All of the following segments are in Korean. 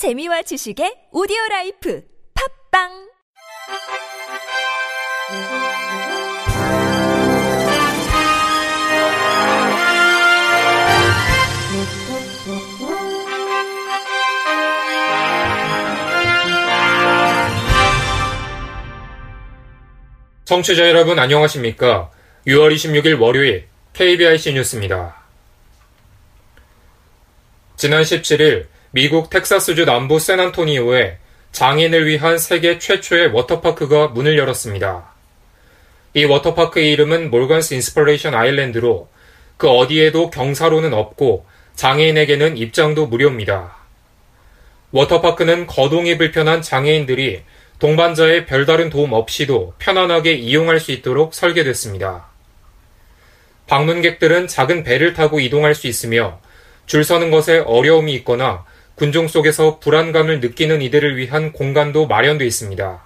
재미와 지식의 오디오 라이프 팝빵 청취자 여러분 안녕하십니까? 6월 26일 월요일 KBIC 뉴스입니다. 지난 17일 미국 텍사스주 남부 샌안토니오에 장애인을 위한 세계 최초의 워터파크가 문을 열었습니다. 이 워터파크의 이름은 몰건스 인스퍼레이션 아일랜드로 그 어디에도 경사로는 없고 장애인에게는 입장도 무료입니다. 워터파크는 거동이 불편한 장애인들이 동반자의 별다른 도움 없이도 편안하게 이용할 수 있도록 설계됐습니다. 방문객들은 작은 배를 타고 이동할 수 있으며 줄 서는 것에 어려움이 있거나 군종 속에서 불안감을 느끼는 이들을 위한 공간도 마련되어 있습니다.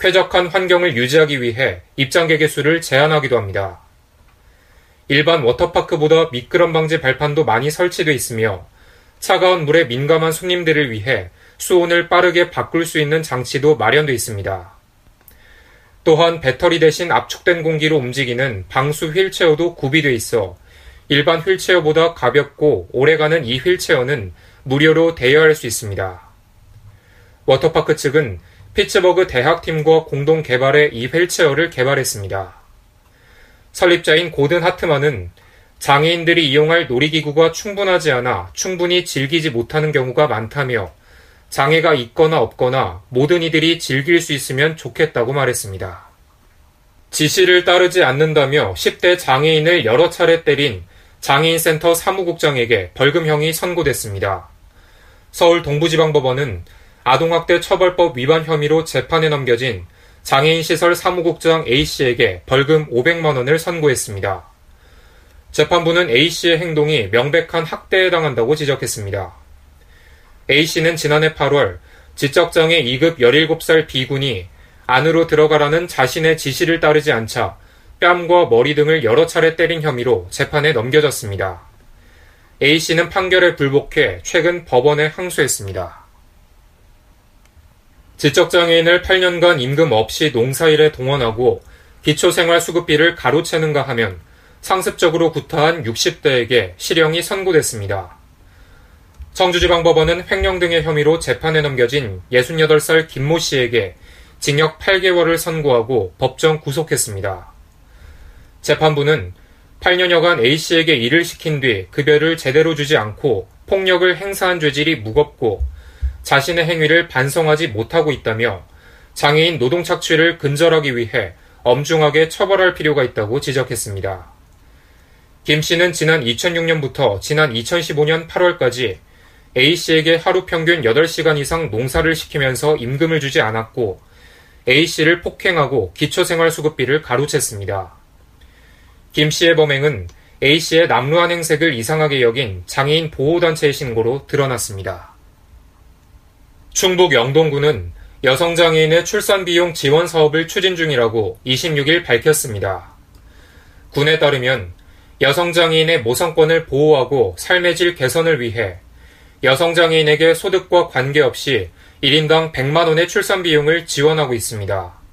쾌적한 환경을 유지하기 위해 입장객의 수를 제한하기도 합니다. 일반 워터파크보다 미끄럼 방지 발판도 많이 설치되어 있으며 차가운 물에 민감한 손님들을 위해 수온을 빠르게 바꿀 수 있는 장치도 마련되어 있습니다. 또한 배터리 대신 압축된 공기로 움직이는 방수 휠체어도 구비되어 있어 일반 휠체어보다 가볍고 오래가는 이 휠체어는 무료로 대여할 수 있습니다. 워터파크 측은 피츠버그 대학팀과 공동 개발해 이 휠체어를 개발했습니다. 설립자인 고든 하트만은 장애인들이 이용할 놀이기구가 충분하지 않아 충분히 즐기지 못하는 경우가 많다며 장애가 있거나 없거나 모든 이들이 즐길 수 있으면 좋겠다고 말했습니다. 지시를 따르지 않는다며 10대 장애인을 여러 차례 때린 장애인센터 사무국장에게 벌금형이 선고됐습니다. 서울 동부지방법원은 아동학대 처벌법 위반 혐의로 재판에 넘겨진 장애인시설 사무국장 A씨에게 벌금 500만원을 선고했습니다. 재판부는 A씨의 행동이 명백한 학대에 해당한다고 지적했습니다. A씨는 지난해 8월 지적장애 2급 17살 B군이 안으로 들어가라는 자신의 지시를 따르지 않자 뺨과 머리 등을 여러 차례 때린 혐의로 재판에 넘겨졌습니다. A씨는 판결에 불복해 최근 법원에 항소했습니다. 지적장애인을 8년간 임금 없이 농사일에 동원하고 기초생활수급비를 가로채는가 하면 상습적으로 구타한 60대에게 실형이 선고됐습니다. 청주지방법원은 횡령 등의 혐의로 재판에 넘겨진 68살 김모 씨에게 징역 8개월을 선고하고 법정 구속했습니다. 재판부는 8년여간 A씨에게 일을 시킨 뒤 급여를 제대로 주지 않고 폭력을 행사한 죄질이 무겁고 자신의 행위를 반성하지 못하고 있다며 장애인 노동 착취를 근절하기 위해 엄중하게 처벌할 필요가 있다고 지적했습니다. 김 씨는 지난 2006년부터 지난 2015년 8월까지 A씨에게 하루 평균 8시간 이상 농사를 시키면서 임금을 주지 않았고 A씨를 폭행하고 기초생활수급비를 가로챘습니다. 김 씨의 범행은 A씨의 남루한 행색을 이상하게 여긴 장애인 보호단체의 신고로 드러났습니다. 충북 영동구는 여성장애인의 출산비용 지원 사업을 추진 중이라고 26일 밝혔습니다. 군에 따르면 여성장애인의 모성권을 보호하고 삶의 질 개선을 위해 여성장애인에게 소득과 관계없이 1인당 100만원의 출산비용을 지원하고 있습니다.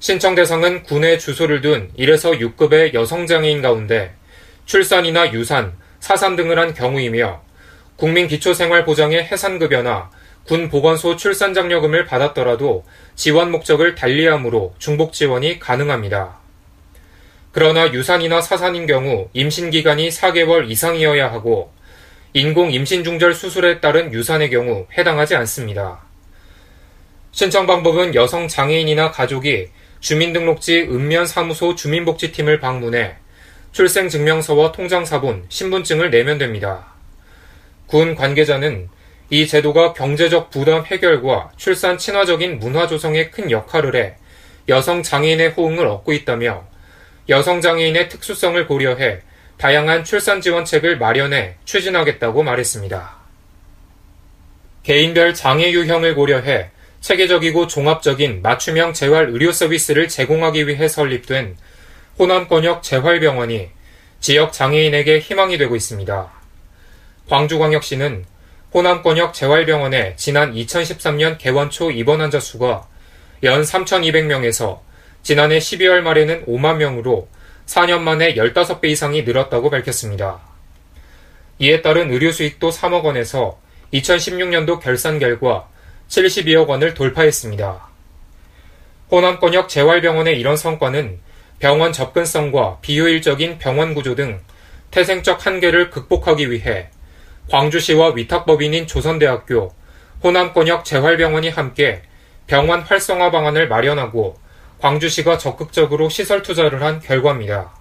신청 대상은 군에 주소를 둔 1에서 6급의 여성 장애인 가운데 출산이나 유산, 사산 등을 한 경우이며 국민기초생활보장의 해산급여나 군 보건소 출산장려금을 받았더라도 지원 목적을 달리하므로 중복 지원이 가능합니다. 그러나 유산이나 사산인 경우 임신 기간이 4개월 이상이어야 하고 인공 임신 중절 수술에 따른 유산의 경우 해당하지 않습니다. 신청 방법은 여성 장애인이나 가족이 주민등록지 읍면사무소 주민복지팀을 방문해 출생증명서와 통장사본, 신분증을 내면 됩니다. 군 관계자는 이 제도가 경제적 부담 해결과 출산 친화적인 문화 조성에 큰 역할을 해 여성 장애인의 호응을 얻고 있다며 여성 장애인의 특수성을 고려해 다양한 출산 지원책을 마련해 추진하겠다고 말했습니다. 개인별 장애 유형을 고려해 체계적이고 종합적인 맞춤형 재활 의료 서비스를 제공하기 위해 설립된 호남권역 재활병원이 지역 장애인에게 희망이 되고 있습니다. 광주광역시는 호남권역 재활병원에 지난 2013년 개원 초 입원 환자 수가 연 3,200명에서 지난해 12월 말에는 5만 명으로 4년 만에 15배 이상이 늘었다고 밝혔습니다. 이에 따른 의료 수익도 3억 원에서 2016년도 결산 결과 72억 원을 돌파했습니다. 호남권역 재활병원의 이런 성과는 병원 접근성과 비효율적인 병원 구조 등 태생적 한계를 극복하기 위해 광주시와 위탁법인인 조선대학교, 호남권역 재활병원이 함께 병원 활성화 방안을 마련하고 광주시가 적극적으로 시설 투자를 한 결과입니다.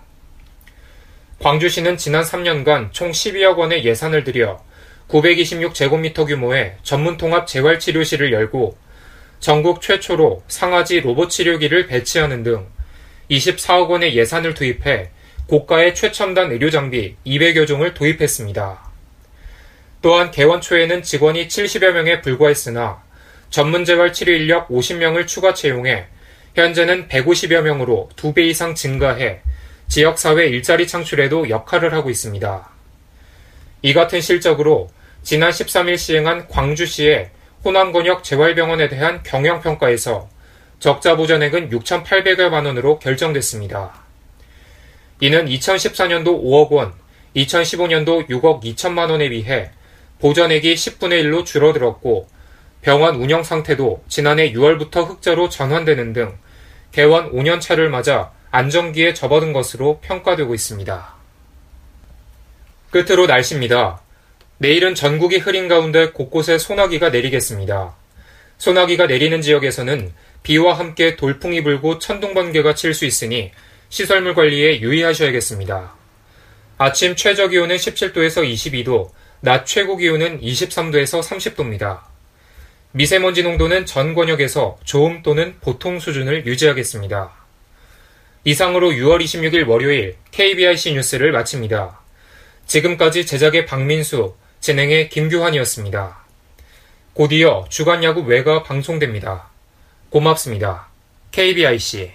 광주시는 지난 3년간 총 12억 원의 예산을 들여 926제곱미터 규모의 전문통합 재활치료실을 열고 전국 최초로 상하지 로봇 치료기를 배치하는 등 24억 원의 예산을 투입해 고가의 최첨단 의료 장비 200여 종을 도입했습니다. 또한 개원 초에는 직원이 70여 명에 불과했으나 전문 재활 치료 인력 50명을 추가 채용해 현재는 150여 명으로 2배 이상 증가해 지역사회 일자리 창출에도 역할을 하고 있습니다. 이 같은 실적으로 지난 13일 시행한 광주시의 호남권역 재활병원에 대한 경영평가에서 적자 보전액은 6,800여만 원으로 결정됐습니다. 이는 2014년도 5억 원, 2015년도 6억 2천만 원에 비해 보전액이 10분의 1로 줄어들었고 병원 운영 상태도 지난해 6월부터 흑자로 전환되는 등 개원 5년 차를 맞아 안정기에 접어든 것으로 평가되고 있습니다. 끝으로 날씨입니다. 내일은 전국이 흐린 가운데 곳곳에 소나기가 내리겠습니다. 소나기가 내리는 지역에서는 비와 함께 돌풍이 불고 천둥 번개가 칠 수 있으니 시설물 관리에 유의하셔야겠습니다. 아침 최저 기온은 17도에서 22도, 낮 최고 기온은 23도에서 30도입니다. 미세먼지 농도는 전 권역에서 좋음 또는 보통 수준을 유지하겠습니다. 이상으로 6월 26일 월요일 KBIC 뉴스를 마칩니다. 지금까지 제작의 박민수, 진행의 김규환이었습니다. 곧이어 주간야구 외가 방송됩니다. 고맙습니다. KBIC